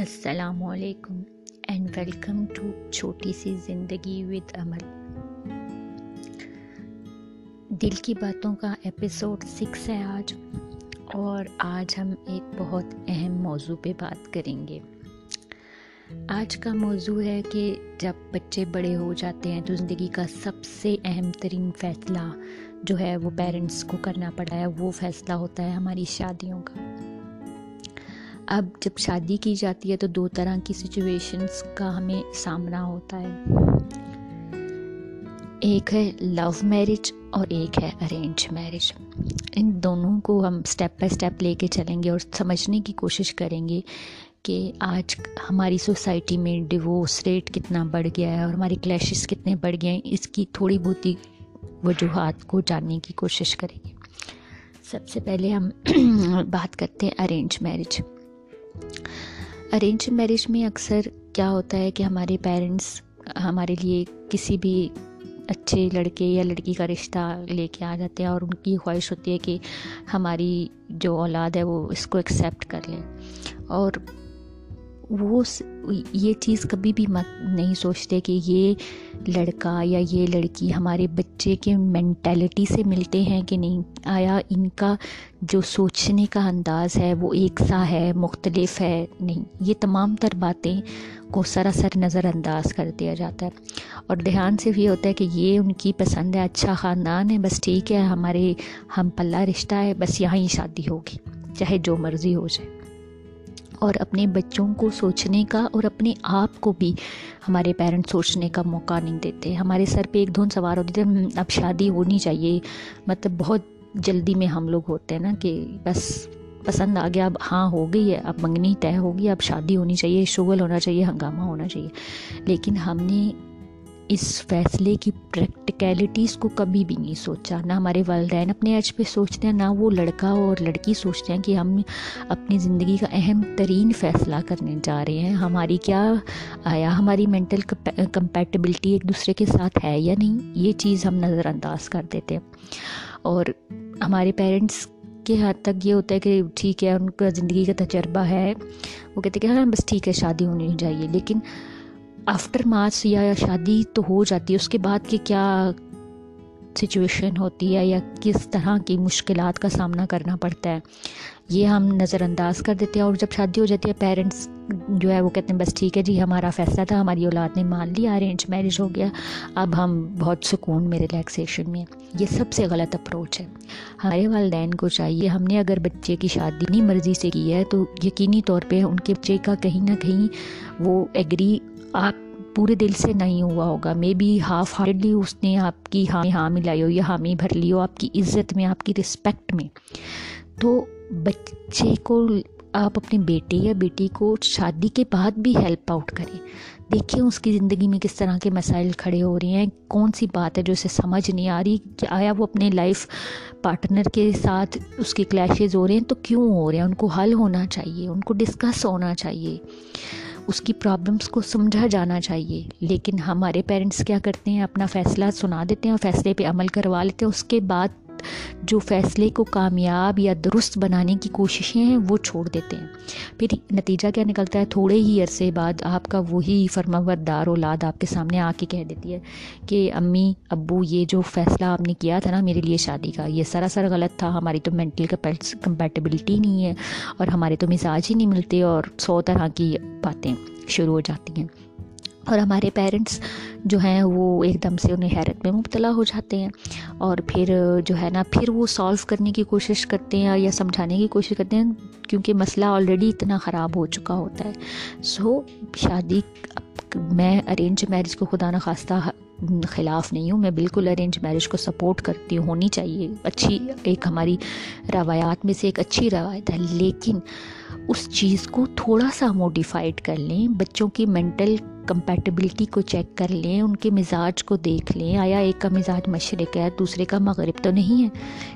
السلام علیکم and welcome to چھوٹی سی زندگی ود عمل دل کی باتوں کا ایپیسوڈ سکس ہے آج اور آج ہم ایک بہت اہم موضوع پہ بات کریں گے۔ آج کا موضوع ہے کہ جب بچے بڑے ہو جاتے ہیں تو زندگی کا سب سے اہم ترین فیصلہ جو ہے وہ پیرنٹس کو کرنا پڑا ہے، وہ فیصلہ ہوتا ہے ہماری شادیوں کا۔ اب جب شادی کی جاتی ہے تو دو طرح کی سچویشنس کا ہمیں سامنا ہوتا ہے۔ ایک ہے لو میرج اور ایک ہے ارینج میرج ان دونوں کو ہم سٹیپ بائی سٹیپ لے کے چلیں گے اور سمجھنے کی کوشش کریں گے کہ آج ہماری سوسائٹی میں ڈیورس ریٹ کتنا بڑھ گیا ہے اور ہماری کلیشز کتنے بڑھ گئے ہیں، اس کی تھوڑی بہت ہی وجوہات کو جاننے کی کوشش کریں گے۔ سب سے پہلے ہم بات کرتے ہیں ارینج میرج ارینج میرج میں اکثر کیا ہوتا ہے کہ ہمارے پیرنٹس ہمارے لیے کسی بھی اچھے لڑکے یا لڑکی کا رشتہ لے کے آ جاتے ہیں اور ان کی خواہش ہوتی ہے کہ ہماری جو اولاد ہے وہ اس کو ایکسیپٹ کر لیں اور وہ یہ چیز کبھی بھی مت، نہیں سوچتے کہ یہ لڑکا یا یہ لڑکی ہمارے بچے کے مینٹیلٹی سے ملتے ہیں کہ نہیں۔ آیا ان کا جو سوچنے کا انداز ہے وہ ایک سا ہے، مختلف ہے؟ نہیں۔ یہ تمام تر باتیں کو سراسر نظر انداز کر دیا جاتا ہے۔ اور دھیان سے بھی ہوتا ہے کہ یہ ان کی پسند ہے اچھا خاندان ہے، بس ٹھیک ہے، ہمارے ہم پلہ رشتہ ہے، بس یہاں ہی شادی ہوگی، چاہے جو مرضی ہو جائے۔ اور اپنے بچوں کو سوچنے کا اور اپنے آپ کو بھی ہمارے پیرنٹ سوچنے کا موقع نہیں دیتے۔ ہمارے سر پہ ایک دھون سوار ہوتی تھے اب شادی ہونی چاہیے۔ مطلب بہت جلدی میں ہم لوگ ہوتے ہیں نا کہ بس پسند آ گیا، اب ہاں ہو گئی ہے، اب منگنی طے ہوگی، اب شادی ہونی چاہیے، شغل ہونا چاہیے، ہنگامہ ہونا چاہیے۔ لیکن ہم نے اس فیصلے کی پریکٹیکیلٹیز کو کبھی بھی نہیں سوچا۔ نہ ہمارے والدین اپنے ایج پہ سوچتے ہیں، نہ وہ لڑکا اور لڑکی سوچتے ہیں کہ ہم اپنی زندگی کا اہم ترین فیصلہ کرنے جا رہے ہیں۔ ہماری کیا آیا؟ ہماری مینٹل کمپیٹیبلٹی ایک دوسرے کے ساتھ ہے یا نہیں؟ یہ چیز ہم نظر انداز کر دیتے۔ ہیں اور ہمارے پیرنٹس کے حد تک یہ ہوتا ہے کہ ٹھیک ہے، ان کا زندگی کا تجربہ ہے۔ وہ کہتے ہیں کہ ہاں بس ٹھیک ہے، شادی ہونی چاہیے۔ لیکن آفٹر مارچ یا شادی تو ہو جاتی ہے، اس کے بعد کی کیا سچویشن ہوتی ہے یا کس طرح کی مشکلات کا سامنا کرنا پڑتا ہے، یہ ہم نظر انداز کر دیتے ہیں۔ اور جب شادی ہو جاتی ہے پیرنٹس جو ہے، وہ کہتے ہیں، بس ٹھیک ہے جی ہمارا فیصلہ تھا، ہماری اولاد نے مان لیا ارینج میرج ہو گیا۔ اب ہم بہت سکون میں ریلیکسیشن میں یہ سب سے غلط اپروچ ہے۔ ہمارے والدین کو چاہیے، ہم نے اگر بچے کی شادی نہیں مرضی سے کی ہے، تو یقینی طور پہ ان کے بچے کا کہیں نہ کہیں وہ ایگری آپ پورے دل سے نہیں ہوا ہوگا. مے بی ہاف ہارڈلی اس نے آپ کی ہاں ہاں ملائی ہو یا ہاں حامی بھر لی ہو، آپ کی عزت میں، آپ کی رسپیکٹ میں. تو بچے کو آپ اپنے بیٹے یا بیٹی کو شادی کے بعد بھی ہیلپ آؤٹ کریں. دیکھیں اس کی زندگی میں کس طرح کے مسائل کھڑے ہو رہے ہیں. کون سی بات ہے جو اسے سمجھ نہیں آ رہی؟ کہ آیا وہ اپنے لائف پارٹنر کے ساتھ اس کے کلیشز ہو رہے ہیں؟ تو کیوں ہو رہے ہیں؟ ان کو حل ہونا چاہیے، ان کو ڈسکس ہونا چاہیے. اس کی پرابلمس کو سمجھا جانا چاہیے۔ لیکن ہمارے پیرنٹس کیا کرتے ہیں؟ اپنا فیصلہ سنا دیتے ہیں اور فیصلے پہ عمل کروا لیتے ہیں۔ اس کے بعد جو فیصلے کو کامیاب یا درست بنانے کی کوششیں ہیں، وہ چھوڑ دیتے ہیں۔ پھر نتیجہ کیا نکلتا ہے؟ تھوڑے ہی عرصے بعد آپ کا وہی فرماوردار اولاد آپ کے سامنے آ کے کہہ دیتی ہے کہ امی، ابو، یہ جو فیصلہ آپ نے کیا تھا نا میرے لیے شادی کا، یہ سراسر غلط تھا، ہماری تو مینٹل کمپیٹیبلٹی نہیں ہے اور ہمارے تو مزاج ہی نہیں ملتے اور سو طرح کی باتیں شروع ہو جاتی ہیں۔ اور ہمارے پیرنٹس جو ہیں وہ ایک دم سے انہیں حیرت میں مبتلا ہو جاتے ہیں اور پھر جو ہے نا، پھر وہ سولو کرنے کی کوشش کرتے ہیں یا سمجھانے کی کوشش کرتے ہیں کیونکہ مسئلہ آلریڈی اتنا خراب ہو چکا ہوتا ہے۔ سو شادی میں ارینج میرج کو خدا نخواستہ خلاف نہیں ہوں، میں بالکل ارینج میرج کو سپورٹ کرتی ہوں ہونی چاہیے۔ اچھی ایک ہماری روایات میں سے ایک اچھی روایت ہے، لیکن اس چیز کو تھوڑا سا موڈیفائڈ کر لیں۔ بچوں کی مینٹل کمپیٹیبلٹی کو چیک کر لیں، ان کے مزاج کو دیکھ لیں۔ آیا ایک کا مزاج مشرق ہے، دوسرے کا مغرب تو نہیں ہے۔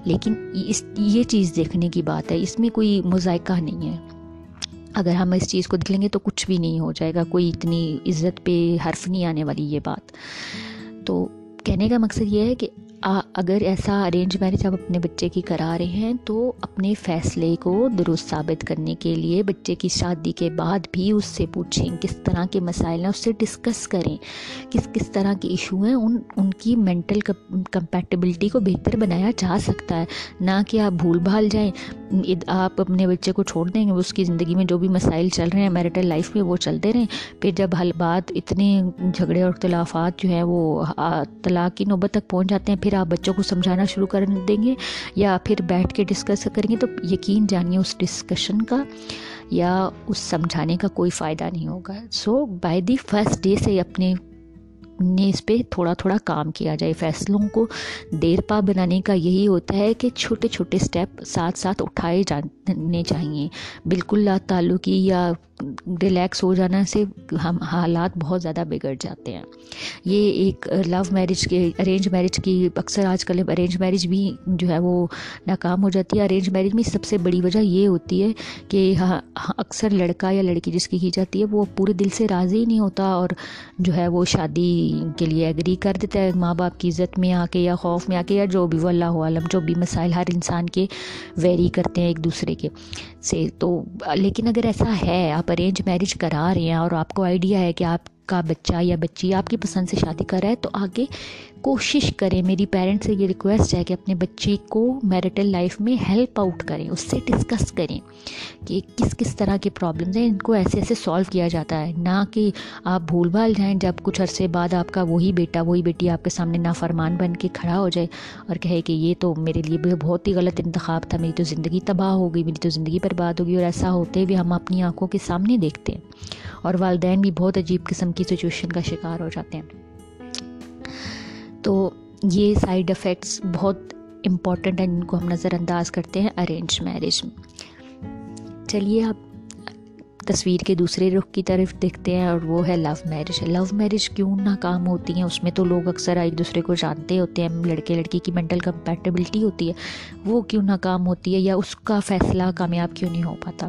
لیکن اس، یہ چیز دیکھنے کی بات ہے، اس میں کوئی مذائقہ نہیں ہے۔ اگر ہم اس چیز کو دیکھ لیں گے تو کچھ بھی نہیں ہو جائے گا، کوئی اتنی عزت پہ حرف نہیں آنے والی یہ بات۔ تو کہنے کا مقصد یہ ہے کہ اگر ایسا ارینج میرج آپ اپنے بچے کی کرا رہے ہیں، تو اپنے فیصلے کو درست ثابت کرنے کے لیے بچے کی شادی کے بعد بھی اس سے پوچھیں کس طرح کے مسائل ہیں، اس سے ڈسکس کریں کس کس طرح کے ایشو ہیں، ان ان کی مینٹل کمپیٹیبلٹی کو بہتر بنایا جا سکتا ہے۔ نہ کہ آپ بھول بھال جائیں آپ اپنے بچے کو چھوڑ دیں گے، اس کی زندگی میں جو بھی مسائل چل رہے ہیں میرٹل لائف میں وہ چلتے رہیں۔ پھر جب حل بات، اتنے جھگڑے اور اختلافات جو ہیں، وہ طلاق کی نوبت تک پہنچ جاتے ہیں۔ پھر آپ بچوں کو سمجھانا شروع کر دیں گے یا پھر بیٹھ کے ڈسکس کریں گے، تو یقین جانیے اس ڈسکشن کا یا اس سمجھانے کا کوئی فائدہ نہیں ہوگا۔ So by the first day سے اپنے نے اس پہ تھوڑا تھوڑا کام کیا جائے۔ فیصلوں کو دیر پا بنانے کا یہی ہوتا ہے کہ چھوٹے چھوٹے سٹیپ ساتھ ساتھ اٹھائے جانے چاہیے۔ بالکل لا تعلقی یا ریلیکس ہو جانا سے ہم حالات بہت زیادہ بگڑ جاتے ہیں۔ یہ ایک لو میرج کے ارینج میرج کی اکثر آج کل ارینج میرج بھی جو ہے وہ ناکام ہو جاتی ہے۔ ارینج میرج میں سب سے بڑی وجہ یہ ہوتی ہے کہ ہاں، اکثر لڑکا یا لڑکی جس کی کی جاتی ہے وہ پورے دل سے راضی نہیں ہوتا اور جو ہے وہ شادی کے لیے ایگری کر دیتا ہے۔ ماں باپ کی عزت میں آ کے یا خوف میں آ کے یا جو بھی، وہ اللہ عالم جو بھی مسائل ہر انسان کے ویری کرتے ہیں ایک دوسرے کے۔ سے تو، لیکن اگر ایسا ہے، آپ ارینج میرج کرا رہے ہیں اور آپ کو آئیڈیا ہے کہ آپ کا بچہ یا بچی آپ کی پسند سے شادی کر رہا ہے، تو آگے کوشش کریں۔ میری پیرنٹ سے یہ ریکویسٹ ہے کہ اپنے بچے کو میرٹل لائف میں ہیلپ آؤٹ کریں، اس سے ڈسکس کریں کہ کس کس طرح کے پرابلمز ہیں۔ ان کو ایسے ایسے سولو کیا جاتا ہے، نہ کہ آپ بھول بھال جائیں جب کچھ عرصے بعد آپ کا وہی بیٹا، وہی بیٹی آپ کے سامنے نافرمان بن کے کھڑا ہو جائے اور کہے کہ یہ تو میرے لیے بہت ہی غلط انتخاب تھا، میری تو زندگی تباہ ہو گئی، میری تو زندگی برباد ہوگی اور ایسا ہوتے ہوئے ہم اپنی آنکھوں کے سامنے دیکھتے ہیں۔ اور والدین بھی بہت عجیب قسم کی سچویشن کا شکار ہو جاتے ہیں۔ تو یہ سائیڈ افیکٹس بہت امپورٹنٹ ہیں، جن کو ہم نظر انداز کرتے ہیں ارینج میرج میں۔ چلیے آپ تصویر کے دوسرے رخ کی طرف دیکھتے ہیں اور وہ ہے لو میرج لو میرج کیوں ناکام ہوتی ہیں؟ اس میں تو لوگ اکثر ایک دوسرے کو جانتے ہوتے ہیں۔ لڑکے لڑکی کی مینٹل کمپیٹیبلٹی ہوتی ہے۔ وہ کیوں ناکام ہوتی ہے؟ یا اس کا فیصلہ کامیاب کیوں نہیں ہو پاتا؟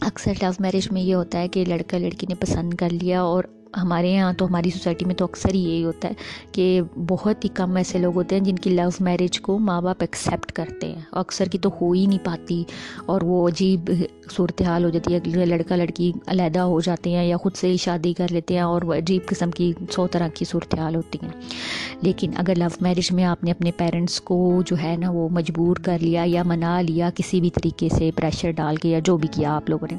اکثر لو میرج میں یہ ہوتا ہے کہ لڑکا لڑکی نے پسند کر لیا اور ہمارے یہاں تو ہماری سوسائٹی میں تو اکثر ہی یہی ہوتا ہے کہ بہت ہی کم ایسے لوگ ہوتے ہیں جن کی لو میرج کو ماں باپ ایکسیپٹ کرتے ہیں۔ اکثر کی تو ہو ہی نہیں پاتی اور وہ عجیب صورتحال ہو جاتی ہے لڑکا لڑکی علیحدہ ہو جاتے ہیں یا خود سے ہی شادی کر لیتے ہیں اور وہ عجیب قسم کی سو طرح کی صورتحال ہوتی ہیں۔ لیکن اگر لو میرج میں آپ نے اپنے پیرنٹس کو جو ہے نا وہ مجبور کر لیا یا منا لیا کسی بھی طریقے سے پریشر ڈال کے یا جو بھی کیا آپ لوگوں نے۔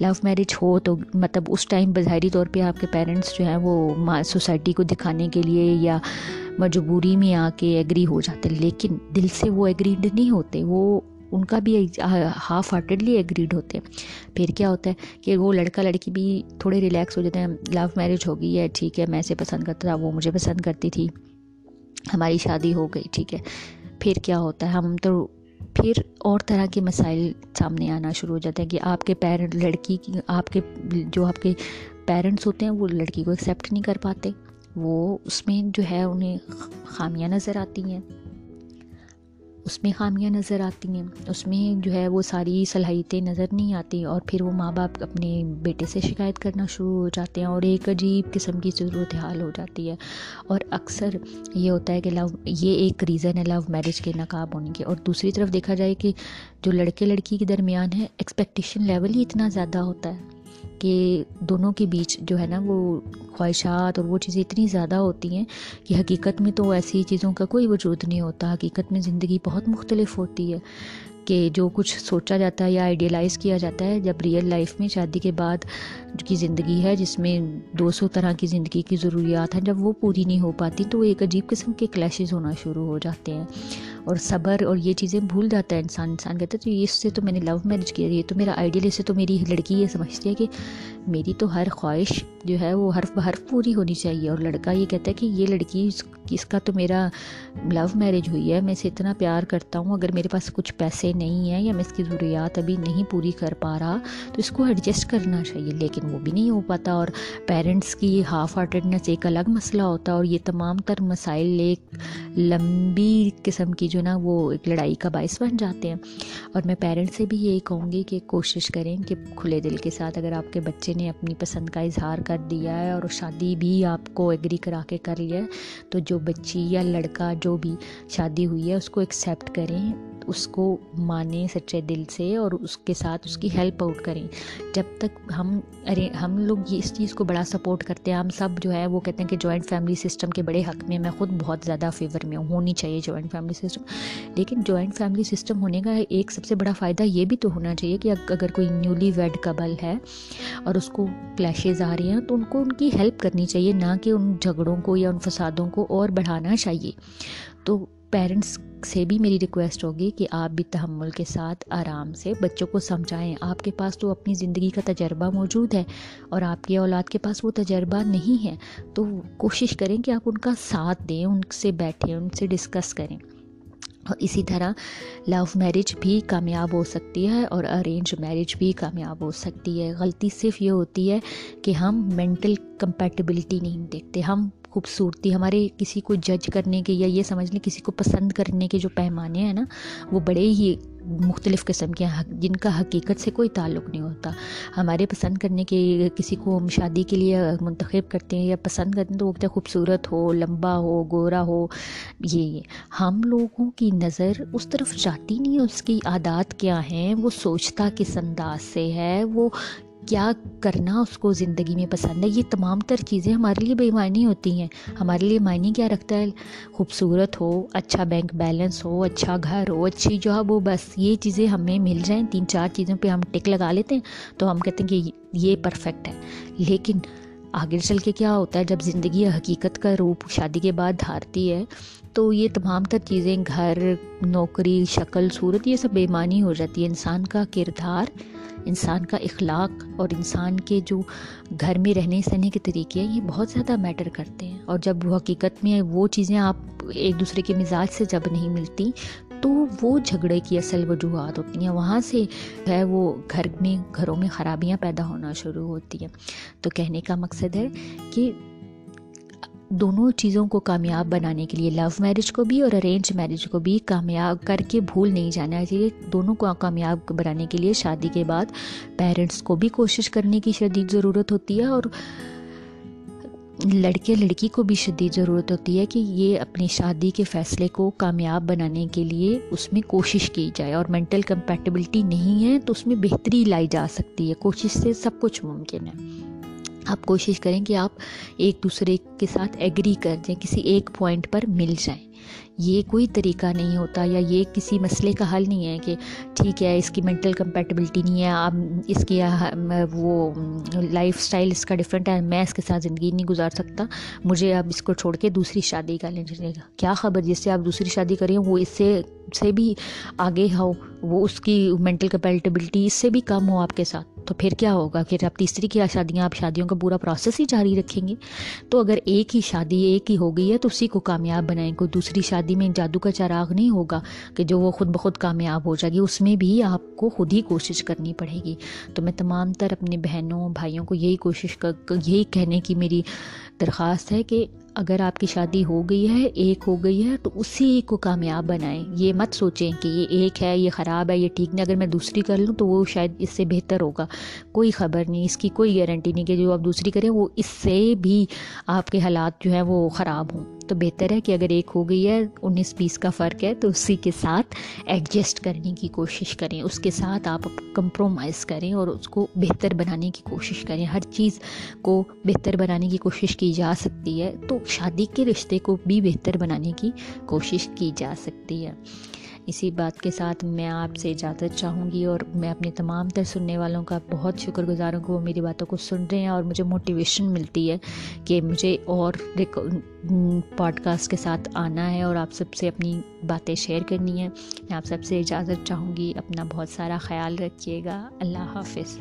لو میرج ہو تو مطلب اس ٹائم بظاہری طور پہ آپ کے پیرنٹس جو ہیں وہ سوسائٹی کو دکھانے کے لیے یا مجبوری میں آ کے ایگری ہو جاتے لیکن دل سے وہ ایگریڈ نہیں ہوتے، وہ ان کا بھی ہاف ہارٹیڈلی ایگریڈ ہوتے ہیں۔ پھر کیا ہوتا ہے کہ وہ لڑکا لڑکی بھی تھوڑے ریلیکس ہو جاتے ہیں لو میرج ہو گئی ہے، ٹھیک ہے، میں اسے پسند کرتا تھا، وہ مجھے پسند کرتی تھی، ہماری شادی ہو گئی، ٹھیک ہے۔ پھر کیا ہوتا ہے، ہم تو پھر اور طرح کے مسائل سامنے آنا شروع ہو جاتے ہیں کہ آپ کے پیرنٹ لڑکی کی، آپ کے، جو آپ کے پیرنٹس ہوتے ہیں، وہ لڑکی کو ایکسیپٹ نہیں کر پاتے۔ وہ اس میں جو ہے، انہیں خامیاں نظر آتی ہیں۔ اس میں خامیاں نظر آتی ہیں۔ اس میں جو ہے وہ ساری صلاحیتیں نظر نہیں آتی اور پھر وہ ماں باپ اپنے بیٹے سے شکایت کرنا شروع ہو جاتے ہیں اور ایک عجیب قسم کی صورت حال ہو جاتی ہے۔ اور اکثر یہ ہوتا ہے کہ لو، یہ ایک ریزن ہے لو میرج کے نقاب ہونے کے۔ اور دوسری طرف دیکھا جائے کہ جو لڑکے لڑکی کے درمیان ہے ایکسپیکٹیشن لیول ہی اتنا زیادہ ہوتا ہے۔ کہ دونوں کے بیچ جو ہے نا وہ خواہشات اور وہ چیزیں اتنی زیادہ ہوتی ہیں کہ حقیقت میں تو ایسی چیزوں کا کوئی وجود نہیں ہوتا، حقیقت میں زندگی بہت مختلف ہوتی ہے۔ کہ جو کچھ سوچا جاتا ہے یا آئیڈیلائز کیا جاتا ہے، جب ریئل لائف میں شادی کے بعد کی زندگی ہے، جس میں دو سو طرح کی زندگی کی ضروریات ہیں، جب وہ پوری نہیں ہو پاتی تو ایک عجیب قسم کے کلیشز ہونا شروع ہو جاتے ہیں اور صبر اور یہ چیزیں بھول جاتا ہے انسان انسان کہتا ہے تو اس سے تو میں نے لو میرج کیا، یہ تو میرا آئیڈیل اس سے تو میری لڑکی یہ سمجھتی ہے کہ میری تو ہر خواہش جو ہے وہ حرف بحرف پوری ہونی چاہیے اور لڑکا یہ کہتا ہے کہ یہ لڑکی اس کا تو میرا لو میرج ہوئی ہے، میں اسے اتنا پیار کرتا ہوں، اگر میرے پاس کچھ پیسے نہیں ہیں یا میں اس کی ضروریات ابھی نہیں پوری کر پا رہا، تو اس کو ایڈجسٹ کرنا چاہیے، لیکن وہ بھی نہیں ہو پاتا اور پیرنٹس کی ہاف ہارٹیڈنس ایک الگ مسئلہ ہوتا ہے اور یہ تمام تر مسائل ایک لمبی قسم کی جو نا وہ ایک لڑائی کا باعث بن جاتے ہیں۔ اور میں پیرنٹس سے بھی یہی کہوں گی کہ کوشش کریں کہ کھلے دل کے ساتھ اگر آپ کے بچے نے اپنی پسند کا اظہار کر دیا ہے اور شادی بھی آپ کو ایگری کرا کے کر لیا ہے۔ تو جو بچی یا لڑکا جو بھی شادی ہوئی ہے، اس کو ایکسیپٹ کریں۔ اس کو مانیں سچے دل سے اور اس کے ساتھ اس کی ہیلپ آؤٹ کریں۔ جب تک ہم ارے، ہم لوگ یہ اس چیز کو بڑا سپورٹ کرتے ہیں، ہم سب جو ہے وہ کہتے ہیں کہ جوائنٹ فیملی سسٹم کے بڑے حق میں میں خود بہت زیادہ فیور میں ہوں، ہونی چاہیے جوائنٹ فیملی سسٹم لیکن جوائنٹ فیملی سسٹم ہونے کا ایک سب سے بڑا فائدہ یہ بھی تو ہونا چاہیے کہ اگر کوئی نیولی ویڈ کبل ہے اور اس کو کلیشز آ رہی ہیں، تو ان کو ان کی ہیلپ کرنی چاہیے، نہ کہ ان جھگڑوں کو یا ان فسادوں کو اور بڑھانا چاہیے۔ تو پیرنٹس سے بھی میری ریکویسٹ ہوگی کہ آپ بھی تحمل کے ساتھ آرام سے بچوں کو سمجھائیں۔ آپ کے پاس تو اپنی زندگی کا تجربہ موجود ہے اور آپ کی اولاد کے پاس وہ تجربہ نہیں ہے۔ تو کوشش کریں کہ آپ ان کا ساتھ دیں، ان سے بیٹھیں، ان سے ڈسکس کریں۔ اور اسی طرح لو میرج بھی کامیاب ہو سکتی ہے اور ارینج میرج بھی کامیاب ہو سکتی ہے۔ غلطی صرف یہ ہوتی ہے کہ ہم مینٹل کمپیٹیبلٹی نہیں دیکھتے، ہم خوبصورتی، ہمارے کسی کو جج کرنے کے یا یہ سمجھ لیں کسی کو پسند کرنے کے جو پیمانے ہیں نا، وہ بڑے ہی مختلف قسم کے ہیں جن کا حقیقت سے کوئی تعلق نہیں ہوتا۔ ہمارے پسند کرنے کے کسی کو ہم شادی کے لیے منتخب کرتے ہیں یا پسند کرتے ہیں تو وہ کہتے ہیں خوبصورت ہو، لمبا ہو، گورا ہو، یہ یہ۔ ہم لوگوں کی نظر اس طرف جاتی نہیں، اس کی عادات کیا ہیں؟ وہ سوچتا کس انداز سے ہے؟ وہ کیا کرنا اس کو زندگی میں پسند ہے؟ یہ تمام تر چیزیں ہمارے لیے بے معنی ہوتی ہیں۔ ہمارے لیے معنی کیا رکھتا ہے؟ خوبصورت ہو اچھا بینک بیلنس ہو اچھا گھر ہو، اچھی جاب ہو، بس یہ چیزیں ہمیں مل جائیں۔ تین چار چیزوں پہ ہم ٹک لگا لیتے ہیں تو ہم کہتے ہیں کہ یہ پرفیکٹ ہے۔ لیکن آگے چل کے کیا ہوتا ہے؟ جب زندگی حقیقت کا روپ شادی کے بعد دھارتی ہے، تو یہ تمام تر چیزیں، گھر، نوکری، شکل، صورت، یہ سب بے ہو جاتی ہے انسان کا کردار، انسان کا اخلاق اور انسان کے جو گھر میں رہنے سہنے کے طریقے ہیں، یہ بہت زیادہ میٹر کرتے ہیں۔ اور جب وہ حقیقت میں وہ چیزیں آپ ایک دوسرے کے مزاج سے جب نہیں ملتی تو وہ جھگڑے کی اصل وجوہات ہوتی ہیں۔ وہاں سے جو ہے وہ گھر میں، گھروں میں خرابیاں پیدا ہونا شروع ہوتی ہیں۔ تو کہنے کا مقصد ہے کہ دونوں چیزوں کو کامیاب بنانے کے لیے لو میرج کو بھی اور ارینج میرج کو بھی کامیاب کر کے بھول نہیں جانا چاہیے۔ دونوں کو کامیاب بنانے کے لیے شادی کے بعد پیرنٹس کو بھی کوشش کرنے کی شدید ضرورت ہوتی ہے اور لڑکے لڑکی کو بھی شدید ضرورت ہوتی ہے کہ یہ اپنی شادی کے فیصلے کو کامیاب بنانے کے لیے اس میں کوشش کی جائے اور مینٹل کمپیٹیبلٹی نہیں ہے تو اس میں بہتری لائی جا سکتی ہے۔ کوشش سے سب کچھ ممکن ہے۔ آپ کوشش کریں کہ آپ ایک دوسرے کے ساتھ ایگری کر دیں کسی ایک پوائنٹ پر مل جائیں۔ یہ کوئی طریقہ نہیں ہوتا یا یہ کسی مسئلے کا حل نہیں ہے کہ ٹھیک ہے، اس کی مینٹل کمپیٹیبلٹی نہیں ہے، اب اس کی وہ لائف اسٹائل اس کا ڈفرینٹ ہے، میں اس کے ساتھ زندگی نہیں گزار سکتا، مجھے اب اس کو چھوڑ کے دوسری شادی کا لے گا کیا خبر؟ جس سے آپ دوسری شادی کریں وہ اس سے سے بھی آگے ہو، وہ اس کی مینٹل کمپیٹیبلٹی اس سے بھی کم ہو آپ کے ساتھ۔ تو پھر کیا ہوگا پھر آپ تیسری کیا شادیاں آپ شادیوں کا پورا پروسیس ہی جاری رکھیں گے، تو اگر ایک ہی شادی ایک ہی ہو گئی ہے، تو اسی کو کامیاب بنائیں کوئی دوسری شادی میں جادو کا چراغ نہیں ہوگا کہ جو وہ خود بخود کامیاب ہو جائے گی، اس میں بھی آپ کو خود ہی کوشش کرنی پڑے گی۔ تو میں تمام تر اپنے بہنوں، بھائیوں کو یہی کوشش کر، یہی کہنے کی میری درخواست ہے کہ اگر آپ کی شادی ہو گئی ہے، ایک ہو گئی ہے، تو اسی کو کامیاب بنائیں۔ یہ مت سوچیں کہ یہ ایک ہے، یہ خراب ہے، یہ ٹھیک نہیں۔ اگر میں دوسری کر لوں تو وہ شاید اس سے بہتر ہوگا۔ کوئی خبر نہیں، اس کی کوئی گارنٹی نہیں کہ جو آپ دوسری کریں، وہ اس سے بھی آپ کے حالات جو ہیں وہ خراب ہوں۔ تو بہتر ہے کہ اگر ایک ہو گئی ہے، انیس بیس کا فرق ہے، تو اسی کے ساتھ ایڈجسٹ کرنے کی کوشش کریں۔ اس کے ساتھ آپ کمپرومائز کریں اور اس کو بہتر بنانے کی کوشش کریں۔ ہر چیز کو بہتر بنانے کی کوشش کی جا سکتی ہے، تو شادی کے رشتے کو بھی بہتر بنانے کی کوشش کی جا سکتی ہے۔ اسی بات کے ساتھ میں آپ سے اجازت چاہوں گی اور میں اپنے تمام تر سننے والوں کا بہت شکر گزار ہوں کہ وہ میری باتوں کو سن رہے ہیں اور مجھے موٹیویشن ملتی ہے کہ مجھے اور پوڈ کاسٹ کے ساتھ آنا ہے اور آپ سب سے اپنی باتیں شیئر کرنی ہے میں آپ سب سے اجازت چاہوں گی، اپنا بہت سارا خیال رکھیے گا۔ اللہ حافظ۔